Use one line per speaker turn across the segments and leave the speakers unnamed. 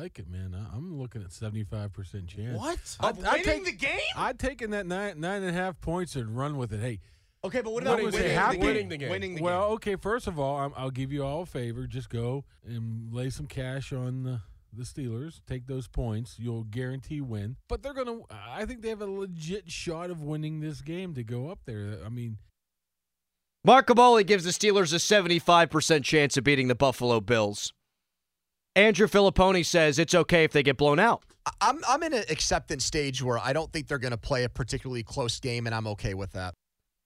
Like it, man. I- I'm looking at 75% chance.
What?
I'd,
Of
I'd
winning
take,
the game?
I'd taken that nine nine and a half points and run with it. Hey,
Okay, but what
What
about
was it,
winning, the
game?
game?
Winning the game.
Winning the
well,
game.
okay. First of all, I'm, I'll give you all a favor. Just go and lay some cash on the, the Steelers. Take those points. You'll guarantee win. But they're gonna. I think they have a legit shot of winning this game to go up there. I mean,
Mark Kaboly gives the Steelers a 75% chance of beating the Buffalo Bills. Andrew Fillipponi says it's okay if they get blown out.
I'm I'm in an acceptance stage where I don't think they're going to play a particularly close game, and I'm okay with that.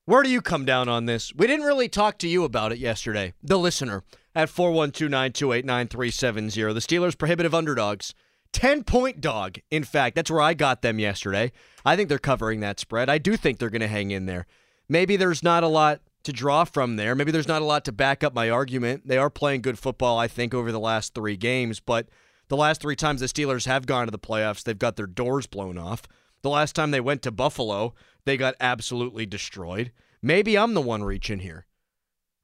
Where do you come down on this? We didn't really talk to you about it yesterday, the listener, at 412 928 9370. The Steelers' prohibitive underdogs. 10 point dog, in fact. That's where I got them yesterday. I think they're covering that spread. I do think they're going to hang in there. Maybe there's not a lot to draw from there. Maybe there's not a lot to back up my argument. They are playing good football, I think, over the last three games, but the last three times the Steelers have gone to the playoffs, they've got their doors blown off. The last time they went to Buffalo, they got absolutely destroyed. Maybe I'm the one reaching here.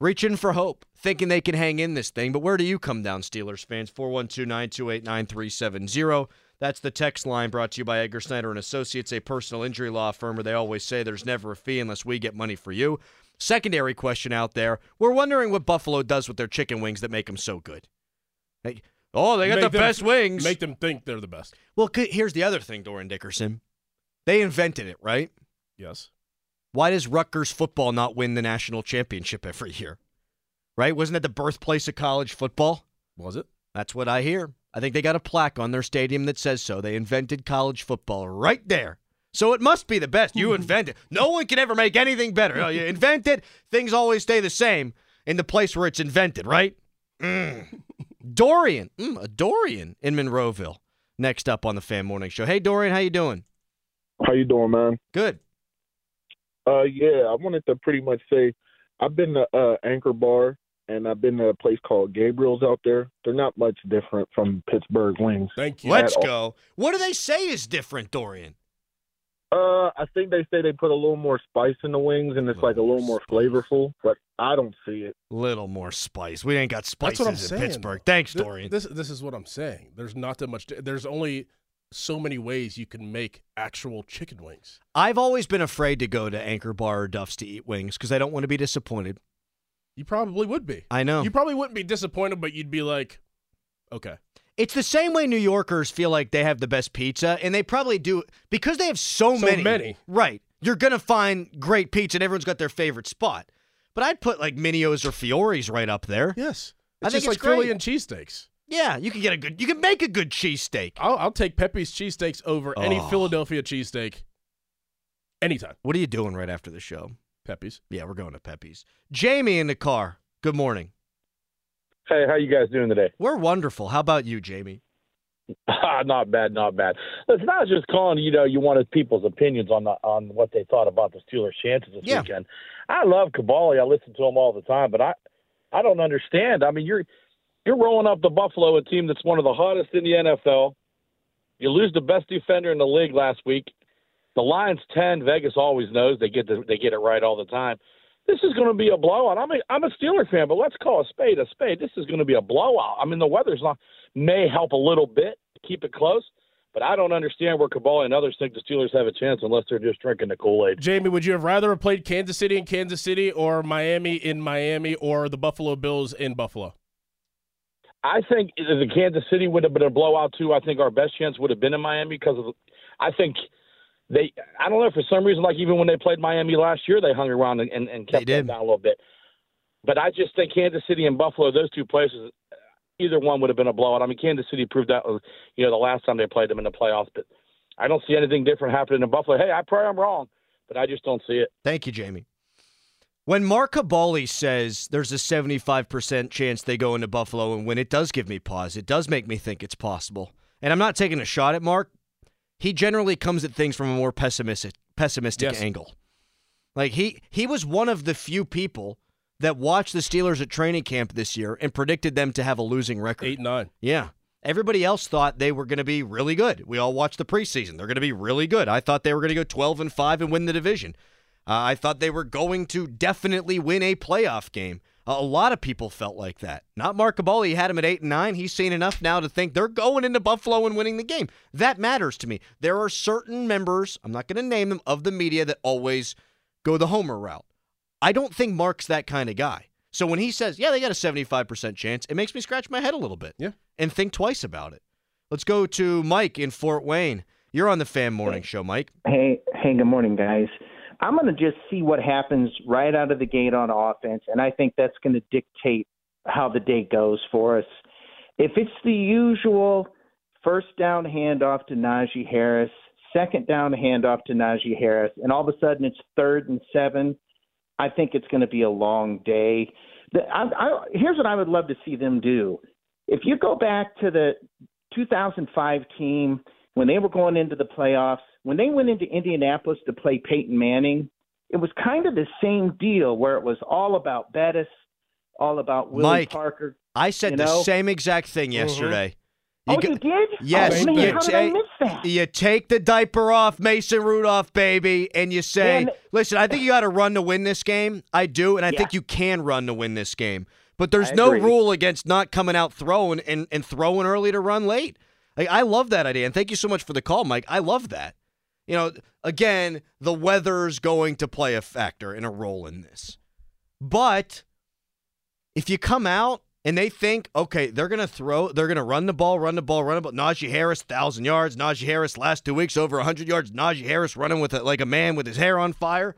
Reaching for hope, thinking they can hang in this thing. But where do you come down, Steelers fans? 412 928 9370. That's the text line brought to you by Edgar Snyder and Associates, a personal injury law firm where they always say there's never a fee unless we get money for you. Secondary question out there. We're wondering what Buffalo does with their chicken wings that make them so good. Hey, oh, they got
Make
the
them-
best wings.
Make them think they're the best.
well, here's the other thing, Dorin Dickerson. They invented it, right?
Yes.
Why does Rutgers football not win the national championship every year? Right? Wasn't it the birthplace of college football?
Was it?
That's what I hear. I think they got a plaque on their stadium that says so. They invented college football right there. So it must be the best. You invented. No one can ever make anything better. Oh, You invent it, things always stay the same in the place where it's invented, right? Mm. Dorian, mm, a Dorian in Monroeville. Next up on the Fan Morning Show. Hey Dorian, how you doing?
How you doing, man?
Good.
Uh, yeah, I wanted to pretty much say I've been to uh, Anchor Bar and I've been to a place called Gabriel's out there. They're not much different from Pittsburgh wings.
Thank you.
Let's
all.
go. What do they say is different, Dorian?
Uh, I think they say they put a little more spice in the wings and it's like a little more flavorful, but I don't see it.
Little more spice. We ain't got spices
That's what
in
saying.
Pittsburgh. Thanks,
Th-
Dorian.
This this is what I'm saying. There's not that much. There's only so many ways you can make actual chicken wings.
I've always been afraid to go to Anchor Bar or Duff's to eat wings because I don't want to be disappointed.
You probably would be.
I know.
You probably wouldn't be disappointed, but you'd be like, okay.
It's the same way New Yorkers feel like they have the best pizza, and they probably do because they have so,
So
many.
many.
Right. You're going to find great pizza, and everyone's got their favorite spot. But I'd put like Mineo's or Fiori's right up there.
Yes.
I
It's
think
just
it's
like Philly
great.
and cheesesteaks.
Yeah, you can get a good, you can make a good cheesesteak.
I'll, I'll take Pepe's cheesesteaks over any
Oh.
Philadelphia cheesesteak anytime.
What are you doing right after the show?
Pepe's.
Yeah, we're going to Pepe's. Jamie in the car. Good morning.
Hey, how you guys doing today?
We're wonderful. How about you, Jamie?
not bad, not bad. It's not just calling. You know, you wanted people's opinions on the, on what they thought about the Steelers' chances this
Yeah.
weekend. I love Kaboly. I listen to him all the time, but I I don't understand. I mean, you're you're rolling up the Buffalo, a team that's one of the hottest in the NFL. You lose the best defender in the league last week. The Lions ten. Vegas always knows they get the, they get it right all the time. This is going to be a blowout. I'm a I'm a Steeler fan, but let's call a spade a spade. This is going to be a blowout. I mean, the weather's not may help a little bit to keep it close, but I don't understand where Cabal and others think the Steelers have a chance unless they're just drinking the Kool Aid.
Jamie, would you have rather have played Kansas City in Kansas City or Miami in Miami or the Buffalo Bills in Buffalo?
I think the Kansas City would have been a blowout too. I think our best chance would have been in Miami because of. I think they. I don't know for some reason. Like even when they played Miami last year, they hung around and, and, and kept them down a little bit. But I just think Kansas City and Buffalo, those two places, either one would have been a blowout. I mean, Kansas City proved that, you know, the last time they played them in the playoffs. But I don't see anything different happening in Buffalo. Hey, I pray I'm wrong, but I just don't see it.
Thank you, Jamie. When Mark Kaboly says there's a 75% chance they go into Buffalo and win, it does give me pause. It does make me think it's possible. and I'm not taking a shot at Mark, he generally comes at things from a more pessimistic pessimistic
Yes.
angle. Like he he was one of the few people that watched the Steelers at training camp this year and predicted them to have a losing record.
Eight and nine.
Yeah. Everybody else thought they were going to be really good. We all watched the preseason. They're going to be really good. I thought they were going to go 12 and 5 and win the division. Uh, I thought they were going to definitely win a playoff game. A lot of people felt like that. Not Mark Kaboly. He had him at 8 and 9. He's seen enough now to think they're going into Buffalo and winning the game. That matters to me. There are certain members, I'm not going to name them, of the media that always go the homer route. I don't think Mark's that kind of guy. So when he says, yeah, they got a 75% chance, it makes me scratch my head a little bit
Yeah.
and think twice about it. Let's go to Mike in Fort Wayne. You're on the Fan Morning Show, Mike.
Hey, hey, good morning, guys. I'm going to just see what happens right out of the gate on offense, and I think that's going to dictate how the day goes for us. If it's the usual first down handoff to Najee Harris, second down handoff to Najee Harris, and all of a sudden it's third and seven, I think it's going to be a long day. I, I, here's what I would love to see them do. If you go back to the 2005 team when they were going into the playoffs, when they went into Indianapolis to play Peyton Manning, it was kind of the same deal where it was all about Bettis, all about Willie
Mike,
Parker.
I said
You
the same exact thing uh-huh. yesterday.
oh,
go-
you did?
Oh, yes,
Oh, man,
you
how did I
ta-
miss that?
You take the diaper off Mason Rudolph, baby, and you say,
Man-
listen, I think you got to run to win this game. I do, and I
Yeah.
think you can run to win this game. But there's
I
no
agree.
rule against not coming out throwing and, and throwing early to run late. Like I love that idea. And thank you so much for the call, Mike. I love that. You know, again, the weather's going to play a factor and a role in this. But if you come out and they think, okay, they're going to throw, they're going to run the ball, run the ball, run the ball. Najee Harris, 1,000 yards. Najee Harris, last two weeks, over 100 yards. Najee Harris running with it like a man with his hair on fire.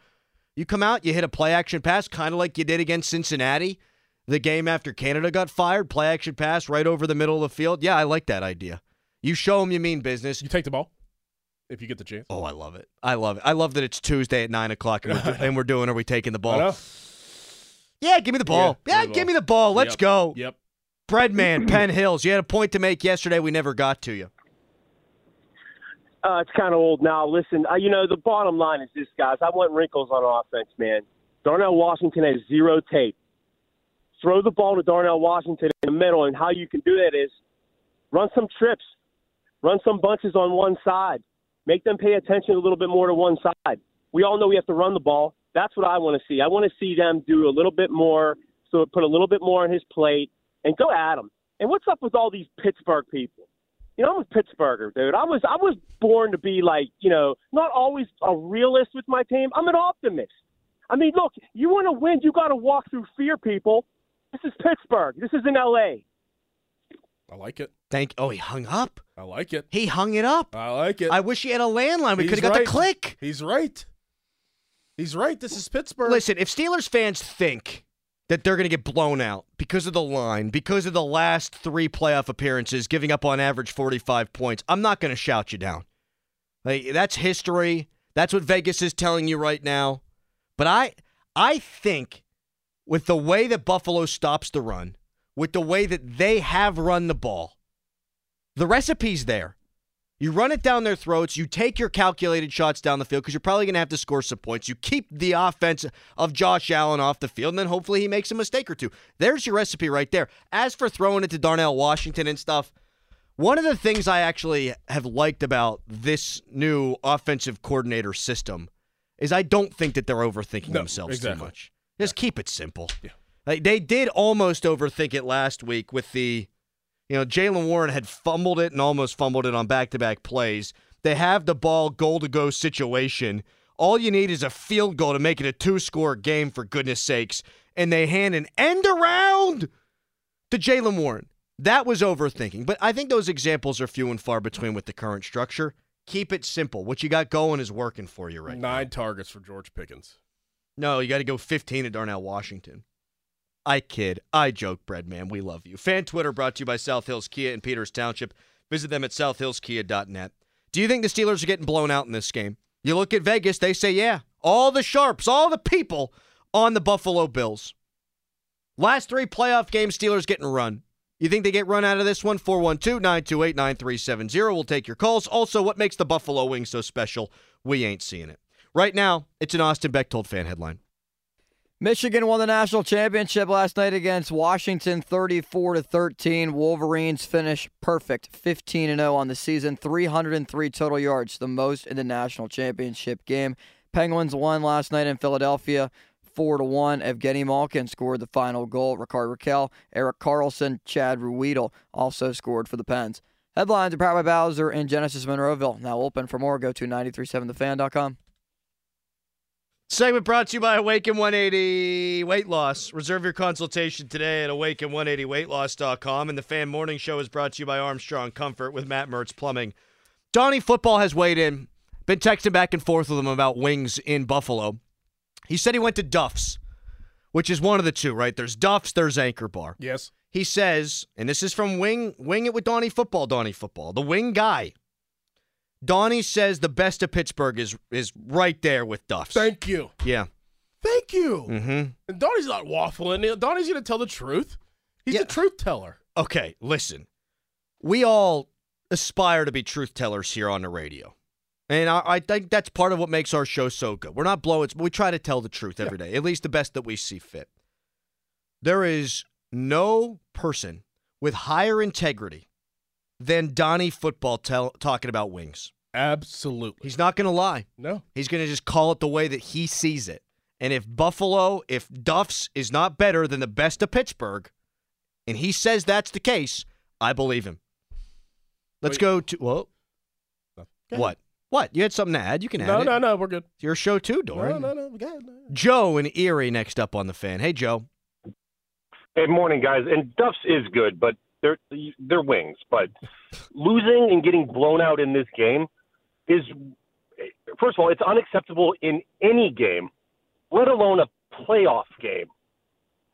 You come out, you hit a play action pass, kind of like you did against Cincinnati, the game after Canada got fired. Play action pass right over the middle of the field. Yeah, I like that idea. You show them you mean business.
You take the ball if you get the chance.
Oh, I love it. I love it. I love that it's Tuesday at 9 o'clock and we're, and we're doing, are we taking the ball? Yeah, give me the ball.
Yeah,
Yeah,
give me the
give me
ball.
the ball. Let's
Yep.
go.
Yep.
Breadman, Penn Hills. You had a point to make yesterday. We never got to you.
Uh, it's kind of old now. Listen, uh, you know, the bottom line is this, guys. I want wrinkles on offense, man. Darnell Washington has zero tape. Throw the ball to Darnell Washington in the middle, and how you can do that is run some trips, run some bunches on one side, make them pay attention a little bit more to one side. We all know we have to run the ball. That's what I want to see. I want to see them do a little bit more, so put a little bit more on his plate, and go at him. And what's up with all these Pittsburgh people? you know, I'm a Pittsburgher, dude. I was I was born to be like, you know, not always a realist with my team. I'm an optimist. I mean, look, you want to win, you got to walk through fear, people. This is Pittsburgh. This is in L.A.
I like it.
Thank. Oh, he hung up.
I like it.
He hung it up.
I like it.
I wish he had a landline. We could have got
right.
the click.
He's right. He's right. This is Pittsburgh.
Listen, if Steelers fans think that they're going to get blown out because of the line, because of the last three playoff appearances, giving up on average 45 points, I'm not going to shout you down. Like, that's history. That's what Vegas is telling you right now. But I, I think with the way that Buffalo stops the run, with the way that they have run the ball, the recipe's there. You run it down their throats. You take your calculated shots down the field because you're probably going to have to score some points. You keep the offense of Josh Allen off the field, and then hopefully he makes a mistake or two. There's your recipe right there. As for throwing it to Darnell Washington and stuff, one of the things I actually have liked about this new offensive coordinator system is I don't think that they're overthinking
No,
themselves
exactly.
too much. Just keep it simple.
Yeah.
Like they did almost overthink it last week with the you know, Jaylen Warren had fumbled it and almost fumbled it on back to back plays. They have the ball goal to go situation. All you need is a field goal to make it a two score game, for goodness sakes. And they hand an end around to Jaylen Warren. That was overthinking. But I think those examples are few and far between with the current structure. Keep it simple. What you got going is working for you right now.
Nine targets for George Pickens.
No, you got to go 15 to Darnell Washington. I kid. I joke, Breadman. We love you. Fan Twitter brought to you by South Hills Kia in Peters Township. Visit them at southhillskia.net. Do you think the Steelers are getting blown out in this game? You look at Vegas, they say, yeah. All the sharps, all the people on the Buffalo Bills. Last three playoff games, Steelers getting run. You think they get run out of this one? 412 928 9370. We'll take your calls. Also, what makes the Buffalo Wings so special? We ain't seeing it. Right now, it's an Austin Bechtold fan headline.
Michigan won the national championship last night against Washington 34 to 13. Wolverines finish perfect 15 and 0 on the season, 303 total yards, the most in the national championship game. Penguins won last night in Philadelphia four to one. Evgeny Malkin scored the final goal. Rickard Rakell, Erik Karlsson, Chad Ruhwedel also scored for the Pens. Headlines are powered by Bowser and Genesis Monroeville. Now open for more. Go to 937thefan.com.
Segment brought to you by Awaken 180 Weight Loss. Reserve your consultation today at awaken180weightloss.com. And the Fan Morning Show is brought to you by Armstrong Comfort with Matt Mertz Plumbing. Donnie Football has weighed in. Been texting back and forth with him about wings in Buffalo. He said he went to Duff's, which is one of the two, right? There's Duff's, there's Anchor Bar.
Yes.
He says, and this is from Wing Wing It with Donnie Football, Donnie Football, the wing guy. Donnie says the best of Pittsburgh is is right there with Duff's.
Thank you.
Yeah.
Thank you.
Mm-hmm.
And Donnie's not waffling. Donnie's going to tell the truth. He's
Yeah.
a truth teller.
Okay, listen. We all aspire to be truth tellers here on the radio. And I, I think that's part of what makes our show so good. We're not blowing, we try to tell the truth every day, at least the best that we see fit. There is no person with higher integrity than Donnie Football tell, talking about wings.
Absolutely.
He's not going to lie.
No.
He's going to just call it the way that he sees it. And if Buffalo, if Duff's is not better than the best of Pittsburgh, and he says that's the case, I believe him. Let's
Wait.
go to well,
Okay.
what? What? You had something to add? You can add
No,
it.
no, no. We're good.
It's your show too,
No,
Dorin.
no, no. Go ahead.
Joe and Erie next up on the fan. Hey, Joe.
Hey, morning, guys. And Duff's is good, but they're they're wings. But losing and getting blown out in this game is, first of all, it's unacceptable in any game, let alone a playoff game.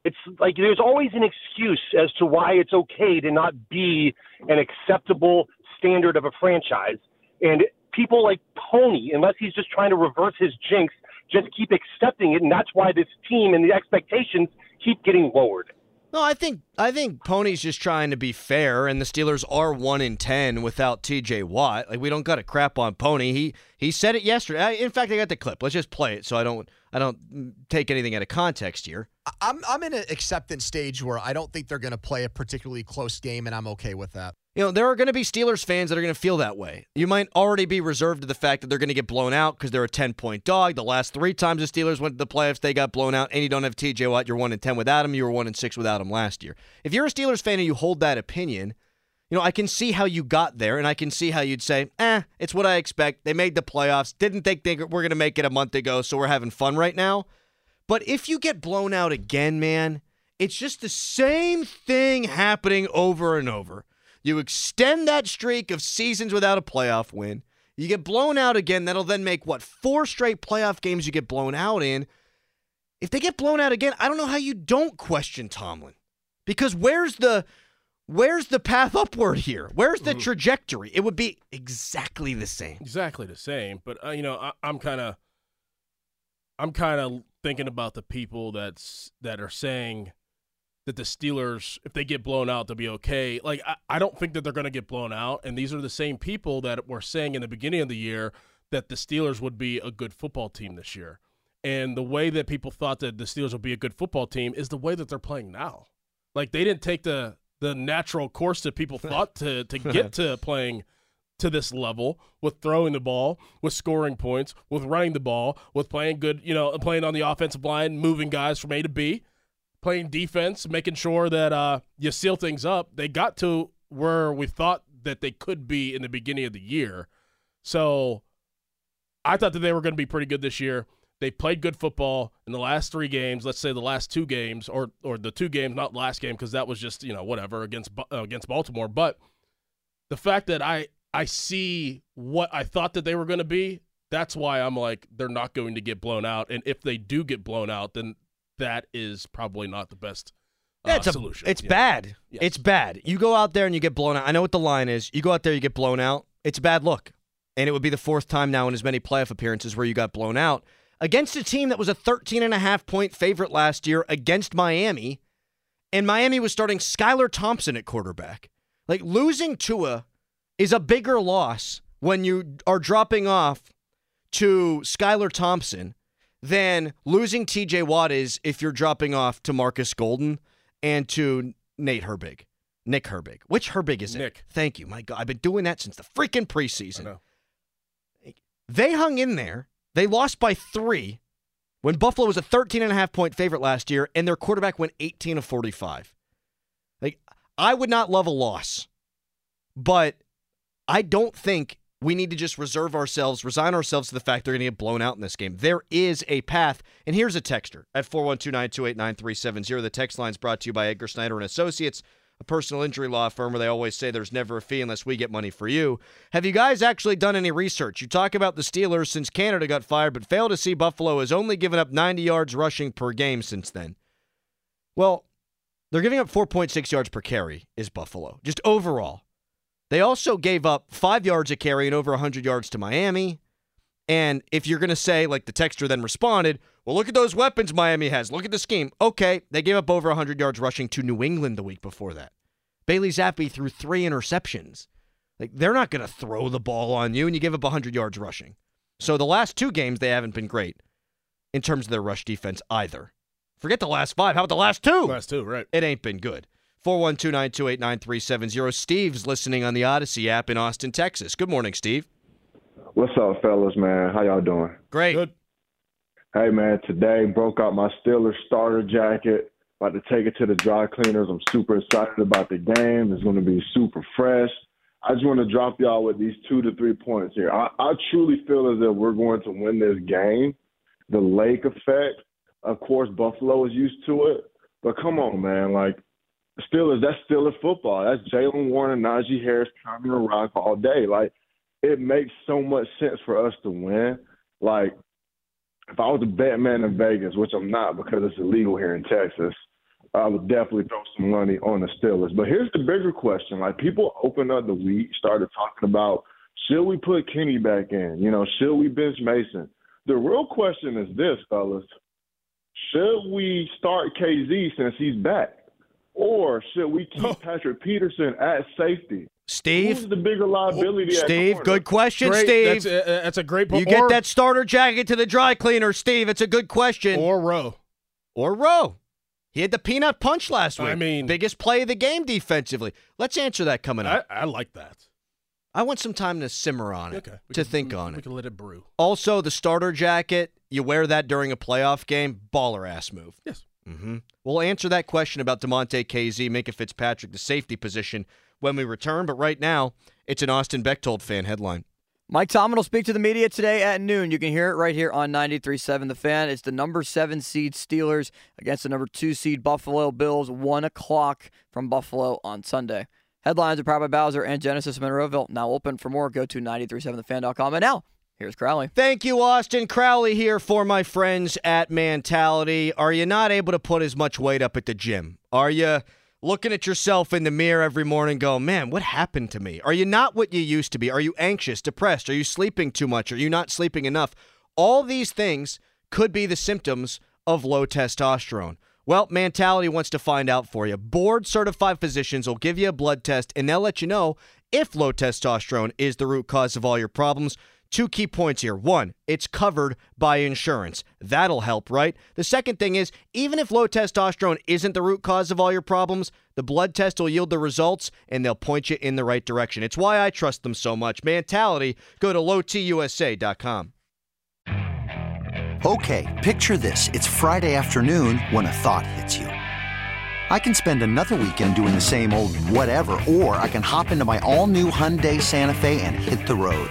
It's like there's always an excuse as to why it's okay to not be an acceptable standard of a franchise. And people like Pony, unless he's just trying to reverse his jinx, just keep accepting it. And that's why this team and the expectations keep getting lowered.
No, I think I think Pony's just trying to be fair, and the Steelers are one in ten without T.J. Watt. Like we don't got to crap on Pony. He he said it yesterday. I, in fact, I got the clip. Let's just play it so I don't I don't take anything out of context here.
I'm I'm in an acceptance stage where I don't think they're going to play a particularly close game, and I'm okay with that.
You know, there are going to be Steelers fans that are going to feel that way. You might already be reserved to the fact that they're going to get blown out because they're a 10 point dog. The last three times the Steelers went to the playoffs, they got blown out, and you don't have TJ Watt. You're 1 and 10 without him. You were 1 and 6 without him last year. If you're a Steelers fan and you hold that opinion, you know, I can see how you got there, and I can see how you'd say, eh, it's what I expect. They made the playoffs. Didn't think they were going to make it a month ago, so we're having fun right now. But if you get blown out again, man, it's just the same thing happening over and over. You extend that streak of seasons without a playoff win. You get blown out again. That'll then make what four straight playoff games you get blown out in. If they get blown out again, I don't know how you don't question Tomlin. Because where's the where's the path upward here? Where's the trajectory? It would be exactly the same.
Exactly the same. But uh, you know, I, I'm kind of, I'm kind of thinking about the people that's that are saying that the Steelers, if they get blown out, they'll be okay. Like I, I don't think that they're going to get blown out. And these are the same people that were saying in the beginning of the year that the Steelers would be a good football team this year. And the way that people thought that the Steelers would be a good football team is the way that they're playing now. Like they didn't take the the natural course that people thought to to get to playing to this level with throwing the ball, with scoring points, with running the ball, with playing good, you know, playing on the offensive line, moving guys from A to B, playing defense, making sure that uh, you seal things up. They got to where we thought that they could be in the beginning of the year. So I thought that they were going to be pretty good this year. They played good football in the last three games. Let's say the last two games, or or the two games, not last game, because that was just you know whatever against uh, against Baltimore. But the fact that I I see what I thought that they were going to be, that's why I'm like they're not going to get blown out. And if they do get blown out, then that is probably not the best uh,
Yeah, it's a-
solution.
it's
Yeah.
bad.
Yes.
It's bad. You go out there and you get blown out. I know what the line is. You go out there, you get blown out. It's a bad look. And it would be the fourth time now in as many playoff appearances where you got blown out against a team that was a 13 and a half point favorite last year against Miami. and Miami was starting Skylar Thompson at quarterback. Like losing Tua is a bigger loss when you are dropping off to Skylar Thompson than losing TJ Watt is if you're dropping off to Marcus Golden and to Nate Herbig. Nick Herbig. Which Herbig is it?
Nick.
Thank you. My God. I've been doing that since the freaking preseason. They hung in there. They lost by three when Buffalo was a 13 and a half point favorite last year, and their quarterback went 18 of 45. Like, I would not love a loss, but I don't think we need to just reserve ourselves, resign ourselves to the fact they're going to get blown out in this game. There is a path. And here's a texter at 412-928-9370. The text line is brought to you by Edgar Snyder and Associates, a personal injury law firm where they always say there's never a fee unless we get money for you. Have you guys actually done any research? You talk about the Steelers since Canada got fired, but fail to see Buffalo has only given up 90 yards rushing per game since then. Well, they're giving up 4.6 yards per carry is Buffalo, just overall. They also gave up five yards a carry and over 100 yards to Miami. And if you're going to say, like the texter then responded, well, look at those weapons Miami has. Look at the scheme. Okay, they gave up over 100 yards rushing to New England the week before that. Bailey Zappe threw three interceptions. Like they're not going to throw the ball on you, and you give up 100 yards rushing. So the last two games they haven't been great in terms of their rush defense either. Forget the last five. How about the last two?
Last two, right?
It ain't been good. 412-928-9370. Steve's listening on the Audacy app in Austin, Texas. Good morning, Steve.
What's up, fellas, man? How y'all doing?
Great.
Good.
Hey, man, today broke out my Steelers starter jacket. About to take it to the dry cleaners. I'm super excited about the game. It's going to be super fresh. I just want to drop y'all with these two to three points here. I, I truly feel as if we're going to win this game. The lake effect, of course, Buffalo is used to it. But come on, man. Like, Steelers, that's Steelers football. That's Jaylen Warren Najee Harris the rock all day. Like, it makes so much sense for us to win. Like, if I was a bet man in Vegas, which I'm not because it's illegal here in Texas, I would definitely throw some money on the Steelers. But here's the bigger question: like people opened up the week, started talking about should we put Kenny back in? You know, should we bench Mason? The real question is this, fellas: should we start Kazee since he's back, or should we keep oh. Patrick Peterson at safety?
Steve.
Who's the bigger liability? at
Steve,
corner?
good question,
Great.
Steve.
That's a, that's a great
you
point.
get
Or-
that starter jacket to the dry cleaner, Steve. It's a good question.
or Rowe.
or Rowe. He had the peanut punch last week.
I mean-
biggest play of the game defensively. Let's answer that coming up.
I like that.
I, want some time to simmer on it,
Okay.
To
can-
think
we-
on
We
it.
can let it brew.
Also, the starter jacket, you wear that during a playoff game, baller ass move.
Yes.
Mm-hmm. We'll answer that question about Damontae Kazee, Minkah Fitzpatrick, the safety position, when we return. But right now, it's an Austin Bechtold fan headline.
Mike Tomlin will speak to the media today at noon. You can hear it right here on 93.7 The Fan. It's the number seven seed Steelers against the number two seed Buffalo Bills, 1 o'clock from Buffalo on Sunday. Headlines are powered by Bowser and Genesis Monroeville. Now open for more. Go to 937thefan.com. And now, here's Crowley.
Thank you, Austin Crowley, here for my friends at Mantality. Are you not able to put as much weight up at the gym? Are you looking at yourself in the mirror every morning going, man, what happened to me? Are you not what you used to be? Are you anxious, depressed? Are you sleeping too much? Are you not sleeping enough? All these things could be the symptoms of low testosterone. Well, Mantality wants to find out for you. Board certified physicians will give you a blood test and they'll let you know if low testosterone is the root cause of all your problems. Two key points here. One, it's covered by insurance. That'll help, right? The second thing is, even if low testosterone isn't the root cause of all your problems, the blood test will yield the results and they'll point you in the right direction. It's why I trust them so much. Mantality, go to lowtusa.com.
Okay, picture this. It's Friday afternoon when a thought hits you. I can spend another weekend doing the same old whatever, or I can hop into my all new Hyundai Santa Fe and hit the road.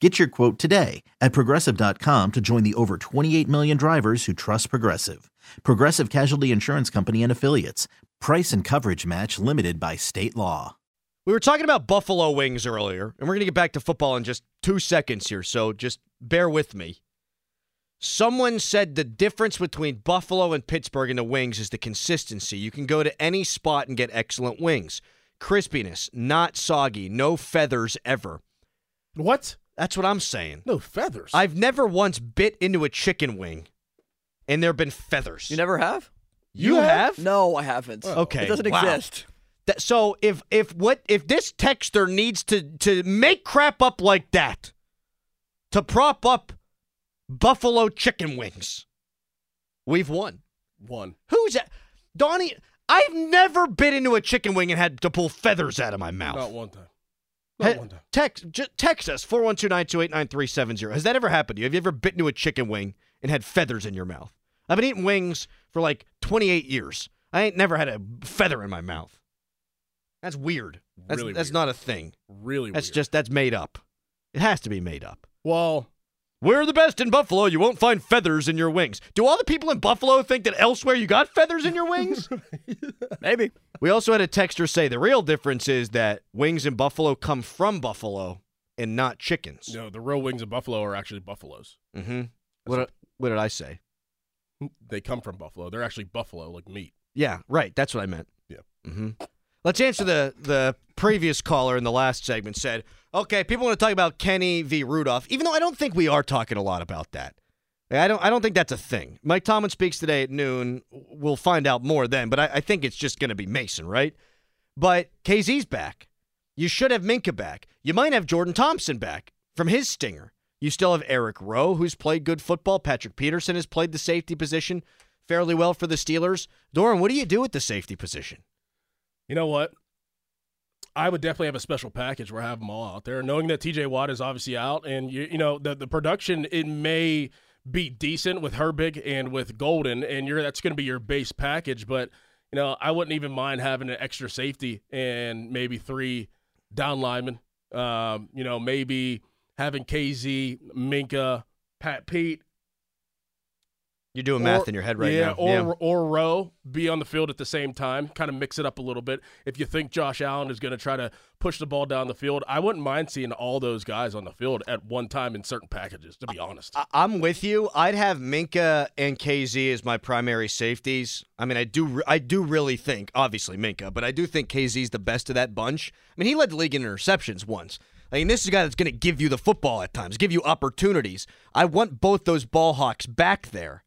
Get your quote today at progressive.com to join the over 28 million drivers who trust Progressive. Progressive Casualty Insurance Company and Affiliates. Price and coverage match limited by state law.
We were talking about Buffalo wings earlier, and we're going to get back to football in just two seconds here, so just bear with me. Someone said the difference between Buffalo and Pittsburgh in the wings is the consistency. You can go to any spot and get excellent wings. Crispiness, not soggy, no feathers ever.
What?
That's what I'm saying.
No feathers.
I've never once bit into a chicken wing and there have been feathers.
You never have?
You, have?
No, I haven't. Oh.
Okay.
It doesn't
wow.
exist.
That- so if if what if this texter needs to to make crap up like that to prop up buffalo chicken wings, we've won.
One.
Who's that? Donnie, I've never bit into a chicken wing and had to pull feathers out of my mouth.
Not one time. One.
Text, j- text us 412-928-9370. Has that ever happened to you? Have you ever bitten into a chicken wing and had feathers in your mouth? I've been eating wings for like 28 years. I ain't never had a feather in my mouth. That's weird. That's,
Really
that's
weird.
not a thing.
Really
That's
weird.
just that's made up. It has to be made up.
Well,
We're the best in Buffalo. You won't find feathers in your wings. Do all the people in Buffalo think that elsewhere you got feathers in your wings?
Maybe.
We also had a texter say the real difference is that wings in Buffalo come from Buffalo and not chickens.
no, the real wings of buffalo are actually buffaloes.
Mm-hmm. What, what did I say?
They come from buffalo. They're actually buffalo, like meat.
Yeah, right. That's what I meant.
Yeah.
Mm-hmm. Let's answer the the previous caller in the last segment said, okay, people want to talk about Kenny v. Rudolph, even though I don't think we are talking a lot about that. I don't I don't think that's a thing. Mike Tomlin speaks today at noon. We'll find out more then, but I, I think it's just going to be Mason, right? But Kazee's back. You should have Minkah back. You might have Jordan Thompson back from his stinger. You still have Eric Rowe, who's played good football. Patrick Peterson has played the safety position fairly well for the Steelers. Dorin, what do you do with the safety position?
You know what? I would definitely have a special package where I have them all out there, knowing that TJ Watt is obviously out, and you you know the the production it may be decent with Herbig and with Golden, and you're that's going to be your base package, but you know I wouldn't even mind having an extra safety and maybe three down linemen. Um, you know maybe having Kazee, Minkah, Pat Pete,
You're doing math in your head right
yeah,
now.
Or or Rowe be on the field at the same time, kind of mix it up a little bit. If you think Josh Allen is going to try to push the ball down the field, I wouldn't mind seeing all those guys on the field at one time in certain packages. To be honest,
I- I'm with you. I'd have Minkah and Kazee as my primary safeties. I mean, I do, I do really think, obviously Minkah, but I do think Kazee's the best of that bunch. I mean, he led the league in interceptions once. I mean, this is a guy that's going to give you the football at times, give you opportunities. I want both those ball hawks back there,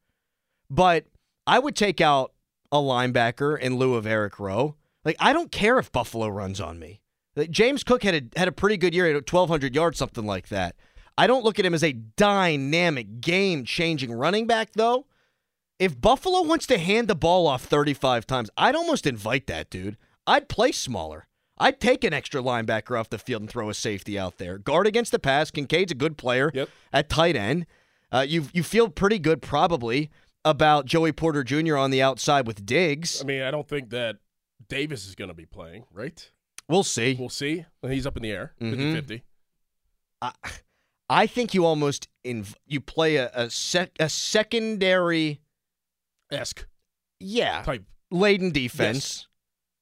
but I would take out a linebacker in lieu of Eric Rowe. Like, I don't care if Buffalo runs on me. Like, James Cook had a, had a pretty good year at 1,200 yards, something like that. I don't look at him as a dynamic, game changing running back, though. If Buffalo wants to hand the ball off 35 times, I'd almost invite that, dude. I'd play smaller. I'd take an extra linebacker off the field and throw a safety out there. Guard against the pass. Kincaid's a good player
Yep.
at tight end. Uh, you you feel pretty good probably about Joey Porter Jr. on the outside with Diggs.
I mean, I don't think that Davis is going to be playing, right?
We'll see.
We'll see. He's up in the air,
Mhm.
50 50.
I, I think you almost inv- you play a a, sec- a secondary
esque
yeah
type
laden defense,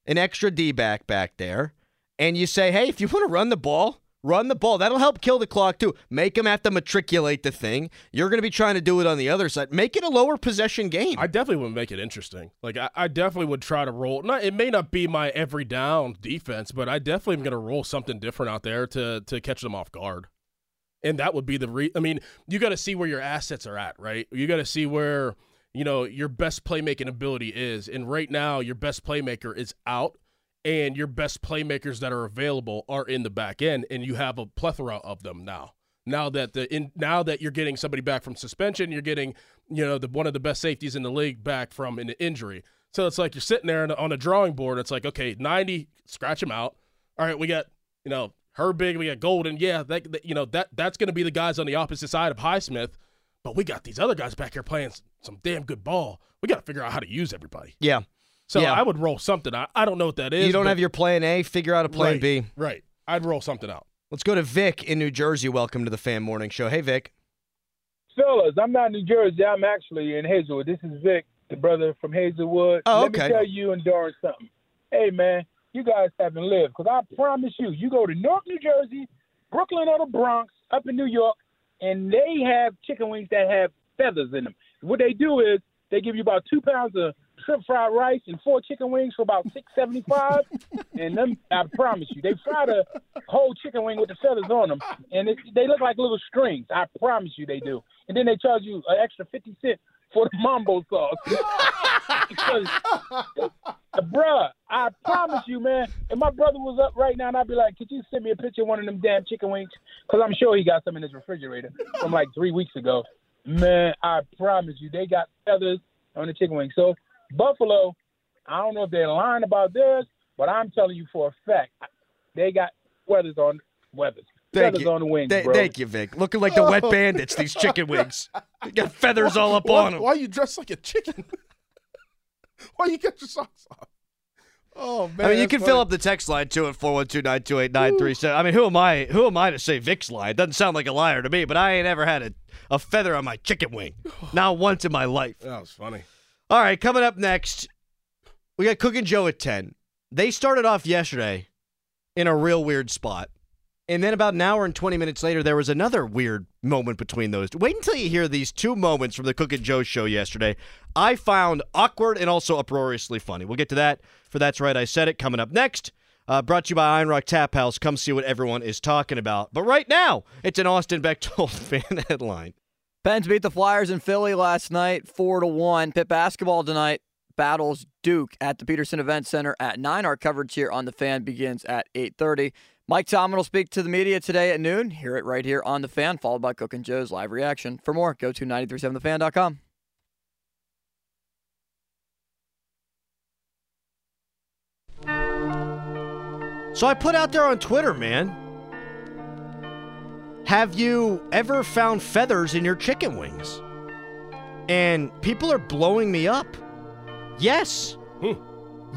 an extra D back back there, and you say, hey, if you want to run the ball, run the ball. That'll help kill the clock too. Make them have to matriculate the thing. You're going to be trying to do it on the other side. Make it a lower possession game.
I definitely would make it interesting. Like I, I definitely would try to roll. Not it may not be my every down defense, but I definitely am going to roll something different out there to to catch them off guard. And that would be the re. I mean, you got to see where your assets are at, right? You got to see where you know your best playmaking ability is. And right now, your best playmaker is out, and your best playmakers that are available are in the back end, and you have a plethora of them now. Now that the in, now that you're getting somebody back from suspension, you're getting you know the one of the best safeties in the league back from an injury. So it's like you're sitting there on a drawing board. It's like okay, 90, scratch them out. All right, we got you know Herbig, we got Golden. Yeah, that, that you know that that's going to be the guys on the opposite side of Highsmith. But we got these other guys back here playing some damn good ball. We got to figure out how to use everybody.
Yeah.
So
Yeah.
I would roll something. I, I don't know what that is.
you don't
but-
have your plan A, figure out a plan
right,
B.
Right. I'd roll something out.
Let's go to Vic in New Jersey. Welcome to the Fan Morning Show. Hey, Vic.
Fellas, I'm not in New Jersey. I'm actually in Hazelwood. This is Vic, the brother from Hazelwood.
Oh,
Let
okay.
me tell you and Dorin something. Hey, man, you guys haven't lived because I promise you, you go to North New Jersey, Brooklyn or the Bronx, up in New York, and they have chicken wings that have feathers in them. What they do is they give you about two pounds of shrimp fried rice and four chicken wings for about six seventy five. and them, I promise you, they fry the whole chicken wing with the feathers on them, and it, they look like little strings. I promise you, they do. And then they charge you an extra fifty cent for the mambo sauce. because, uh, bruh, I promise you, man. If my brother was up right now, and I'd be like, "Could you send me a picture of one of them damn chicken wings?" Because I'm sure he got some in his refrigerator from like three weeks ago. Man, I promise you, they got feathers on the chicken wings. So Buffalo, I don't know if they're lying about theirs, but I'm telling you for a fact, they got feathers on weathers.
Thank
feathers
you.
on the wings,
Th-
bro.
Thank you, Vic. Looking like the wet oh. bandits, these chicken wings. They got feathers all up
why,
on them.
Why are you dressed like a chicken? why you get your socks off? Oh man!
I mean, you can
funny.
fill up the text line too at four one two nine two eight nine three seven. I mean, who am I? Who am I to say Vic's lying? Doesn't sound like a liar to me. But I ain't ever had a, a feather on my chicken wing, not once in my life.
That was funny.
All right, coming up next, we got Cook and Joe at 10. They started off yesterday in a real weird spot. And then about an hour and 20 minutes later, there was another weird moment between those. Wait until you hear these two moments from the Cook and Joe show yesterday. I found awkward and also uproariously funny. We'll get to that for That's Right, I Said It coming up next. Uh, brought to you by Iron Rock Tap House. Come see what everyone is talking about. But right now, it's an Austin Bechtold fan headline.
Pens beat the Flyers in Philly last night, four to one. Pitt basketball tonight battles Duke at the Petersen Event Center at nine. Our coverage here on the Fan begins at eight thirty. Mike Tomlin will speak to the media today at noon. Hear it right here on the Fan, followed by Cook and Joe's live reaction. For more, go to 937thefan.com.
So I put out there on Twitter, man. Have you ever found feathers in your chicken wings? And people are blowing me up. Yes. Hmm.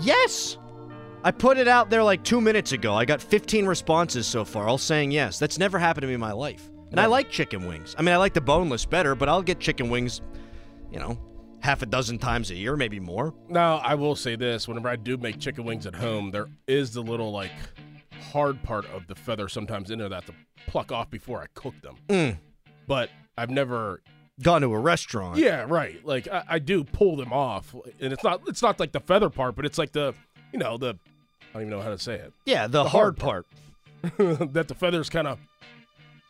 Yes. I put it out there like two minutes ago. I got 15 responses so far, all saying yes. That's never happened to me in my life. And I like chicken wings. I mean, I like the boneless better, but I'll get chicken wings, you know, half a dozen times a year, maybe more.
Now, I will say this: whenever I do make chicken wings at home, there is the little like hard part of the feather sometimes in there that to pluck off before I cook them.
Mm.
But I've never
Gone to a restaurant.
Yeah, right. Like I, I do pull them off, and it's not it's not like the feather part, but it's like the you know the I don't even know how to say it.
Yeah, the,
The
hard,
hard
part.
that the feathers kind of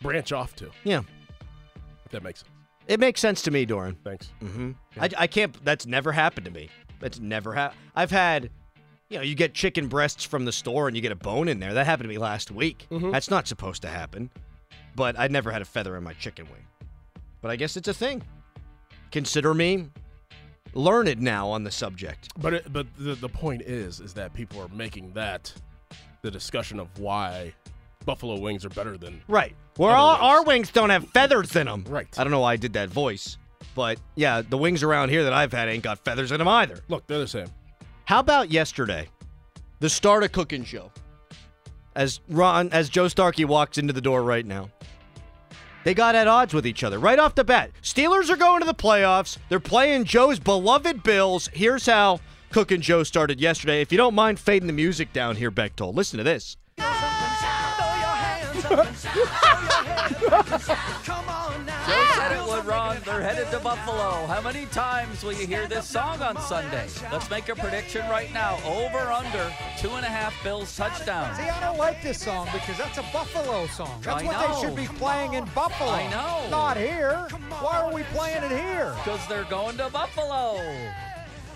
branch off to.
Yeah.
If that makes sense.
It makes sense to me, Dorin.
Thanks.
Mm-hmm. I, I can't. That's never happened to me. That's never happened. I've had, you know, you get chicken breasts from the store and you get a bone in there. That happened to me last week.
Mm-hmm.
That's not supposed to happen. But I never had a feather in my chicken wing. But I guess it's a thing. Consider me learned now on the subject.
But it, but the the point is is that people are making that the discussion of why buffalo wings are better than
Right. Where
other
all,
wings.
our wings don't have feathers in them.
Right.
I don't know why I did that voice. But yeah, the wings around here that I've had ain't got feathers in them either.
Look, they're the same.
How about yesterday? The start of cooking show. As Ron, as Joe Starkey walks into the door right now. They got at odds with each other right off the bat. Steelers are going to the playoffs. They're playing Joe's beloved Bills. Here's how Cook and Joe started yesterday. If you don't mind fading the music down here, Bechtold, listen to this.
Joe said it would, ah! Ron. They're headed to Buffalo. How many times will you hear this song on Sunday? Let's make a prediction right now. Over under two and a half Bills touchdowns.
See, I don't like this song because that's a Buffalo song. That's
I
what
know.
they should be playing in Buffalo.
I know.
Not here. Why are we playing it here?
Because they're going to Buffalo.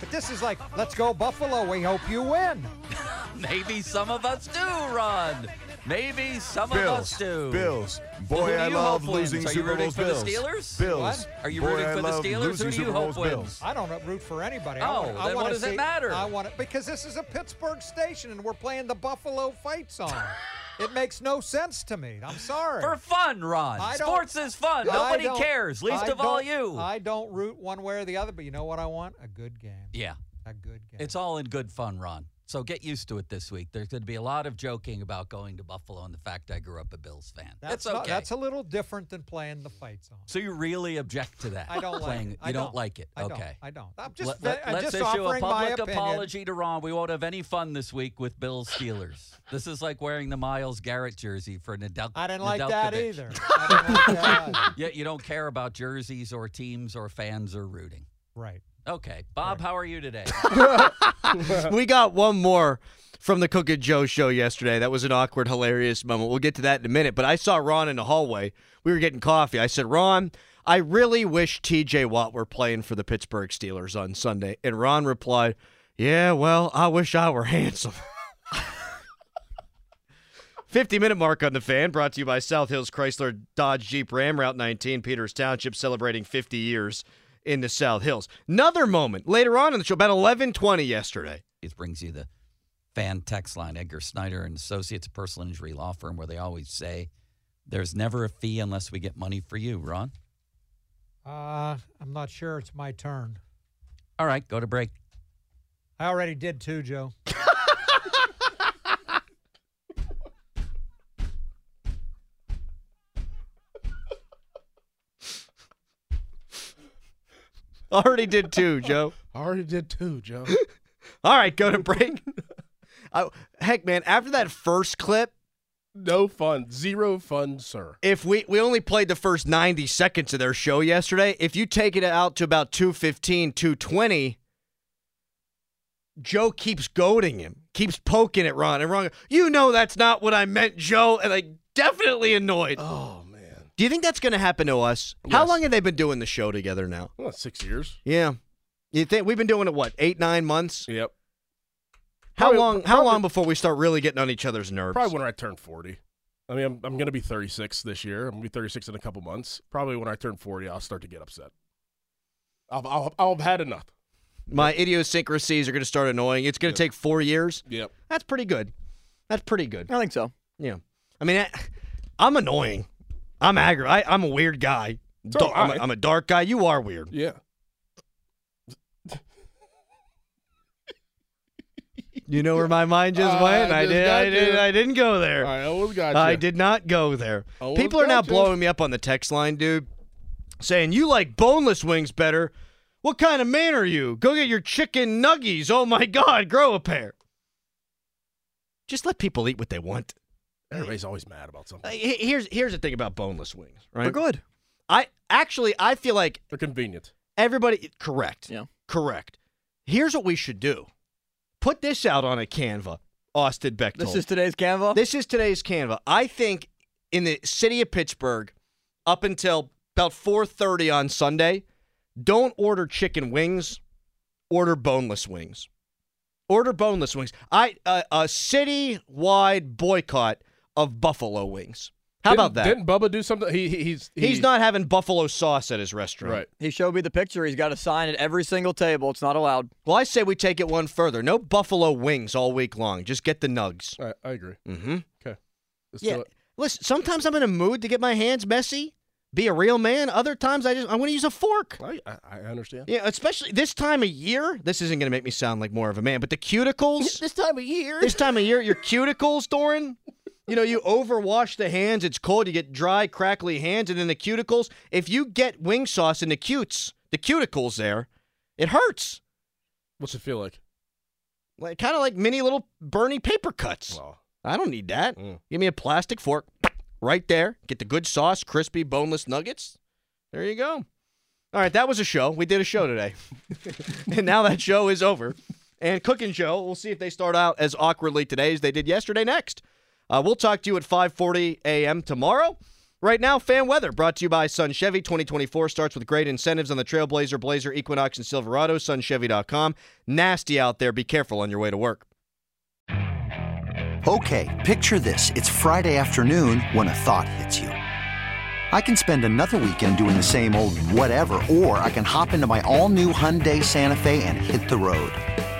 But this is like, let's go Buffalo. We hope you win.
Maybe some of us do, Ron. Maybe some of us do.
Bills. Boy,
who
I love
hope wins?
losing
Are you
Super
rooting
Bowls.
for the
Bills.
Steelers?
Bills.
What? Are you
Boy,
rooting
I
for the Steelers? Who
losing
do you hope wins?
I don't root for anybody.
Oh,
I want, I
then what
wanna
does it
see,
matter?
I want it because this is a Pittsburgh station and we're playing the Buffalo fight song. it makes no sense to me. I'm sorry.
For fun, Ron. Sports is fun. Nobody cares, least
I
of all you.
I don't root one way or the other, but you know what I want? A good game.
yeah.
A good game.
It's all in good fun, Ron. So get used to it this week. There's going to be a lot of joking about going to Buffalo and the fact I grew up a Bills fan.
That's
it's
not-
okay.
that's a little different than playing the fight song.
so you really object to that?
I don't like
Playing-
it.
You
I
don't,
don't.
like it.
I
okay.
I don't. I'm just,
Let,
I'm
us
just
issue a public apology to Ron. We won't have any fun this week with Bills Steelers. this is like wearing the Myles Garrett jersey for Nadal.
I didn't like that either. I didn't like that either.
Yet you don't care about jerseys or teams or fans or rooting.
Right.
Okay, Bob, how are you today?
we got one more from the Cook and Joe show yesterday. That was an awkward, hilarious moment. We'll get to that in a minute. But I saw Ron in the hallway. We were getting coffee. I said, Ron, I really wish TJ Watt were playing for the Pittsburgh Steelers on Sunday. And Ron replied, Yeah, well, I wish I were handsome. 50 minute mark on the fan brought to you by South Hills Chrysler Dodge Jeep Ram Route 19 Peters Township celebrating 50 years in the South Hills. Another moment later on in the show about 11:20 yesterday.
It brings you the fan text line. Edgar Snyder and Associates, personal injury law firm, where they always say, "There's never a fee unless we get money for you." Ron.
Uh, I'm not sure it's my turn.
All right, go to break.
I already did too, Joe.
Already did two, Joe.
Already did two, Joe.
All right, go to break. I, oh, heck, man, after that first clip,
no fun, zero fun, sir.
if we we only played the first 90 seconds of their show yesterday, if you take it out to about 215, 220, Joe keeps goading him, keeps poking at Ron, and Ron, you know that's not what I meant, Joe, and like definitely annoyed.
Oh
Do you think that's going to happen to us? How long have they been doing the show together now?
well, six years.
Yeah. You think we've been doing it what, 8 9 months?
Yep.
How
Probably-
long how
probably-
long before we start really getting on each other's nerves?
Probably when I turn forty. I mean, I'm, I'm going to be 36 this year. I'm going to be 36 in a couple months. Probably when I turn 40, I'll start to get upset. I'll, I'll, I'll have had enough.
My idiosyncrasies are going to start annoying. It's going to take 4 years.
Yep.
That's pretty good. That's pretty good.
I think so.
Yeah. I mean, I, I'm annoying. I'm aggro. I, I'm a weird guy.
So
Da-
am
I'm, a. I'm a dark guy. You are weird.
Yeah.
You know where my mind just
Uh,
went?
I
I
just
did. I did.
you.
I didn't go there.
I almost got
I did not go there. People are now
you.
blowing me up on the text line, dude, saying you like boneless wings better. What kind of man are you? Go get your chicken nuggies. Oh my God, grow a pair. Just let people eat what they want.
Everybody's always mad about something.
Uh, Here's here's the thing about boneless wings, right?
They're good.
I actually I feel like
They're convenient.
everybody correct.
Yeah.
Correct. Here's what we should do. Put this out on a Canva, Austin Bechtold.
This is today's Canva.
This is today's Canva. I think in the city of Pittsburgh, up until about 4:30 on Sunday, don't order chicken wings. Order boneless wings. Order boneless wings. I uh, a city-wide boycott of buffalo wings. How
Didn't-
about that?
Didn't Bubba do something? He, he he's he,
He's not having buffalo sauce at his restaurant.
right.
He showed me the picture. He's got a sign at every single table. It's not allowed.
Well, I say we take it one further. No buffalo wings all week long. Just get the nugs.
I, I agree.
Mm-hmm.
Okay. Let's
Yeah.
do it.
Listen, sometimes I'm in a mood to get my hands messy, be a real man. Other times I just I want to use a fork.
I, I, I understand.
Yeah, especially this time of year. This isn't going to make me sound like more of a man, but the cuticles.
This time of year.
this time of year, your cuticles, Dorin. You know, you overwash the hands. It's cold. You get dry, crackly hands, and then the cuticles. If you get wing sauce in the cutes, the cuticles there, it hurts.
What's it feel like?
Like kind of like mini little Bernie paper cuts. I don't need that.
Mm.
Give me a plastic fork right there. Get the good sauce, crispy, boneless nuggets. There you go. All right, that was a show. We did a show today. and now that show is over. And Cook and Joe, we'll see if they start out as awkwardly today as they did yesterday next. Uh, we'll talk to you at 5:40 a.m. tomorrow. Right now, fan weather brought to you by Sun Chevy. 2024 starts with great incentives on the Trailblazer, Blazer, Equinox, and Silverado. SunChevy.com. Nasty out there. Be careful on your way to work.
Okay, picture this. It's Friday afternoon when a thought hits you. I can spend another weekend doing the same old whatever, or I can hop into my all new Hyundai Santa Fe and hit the road.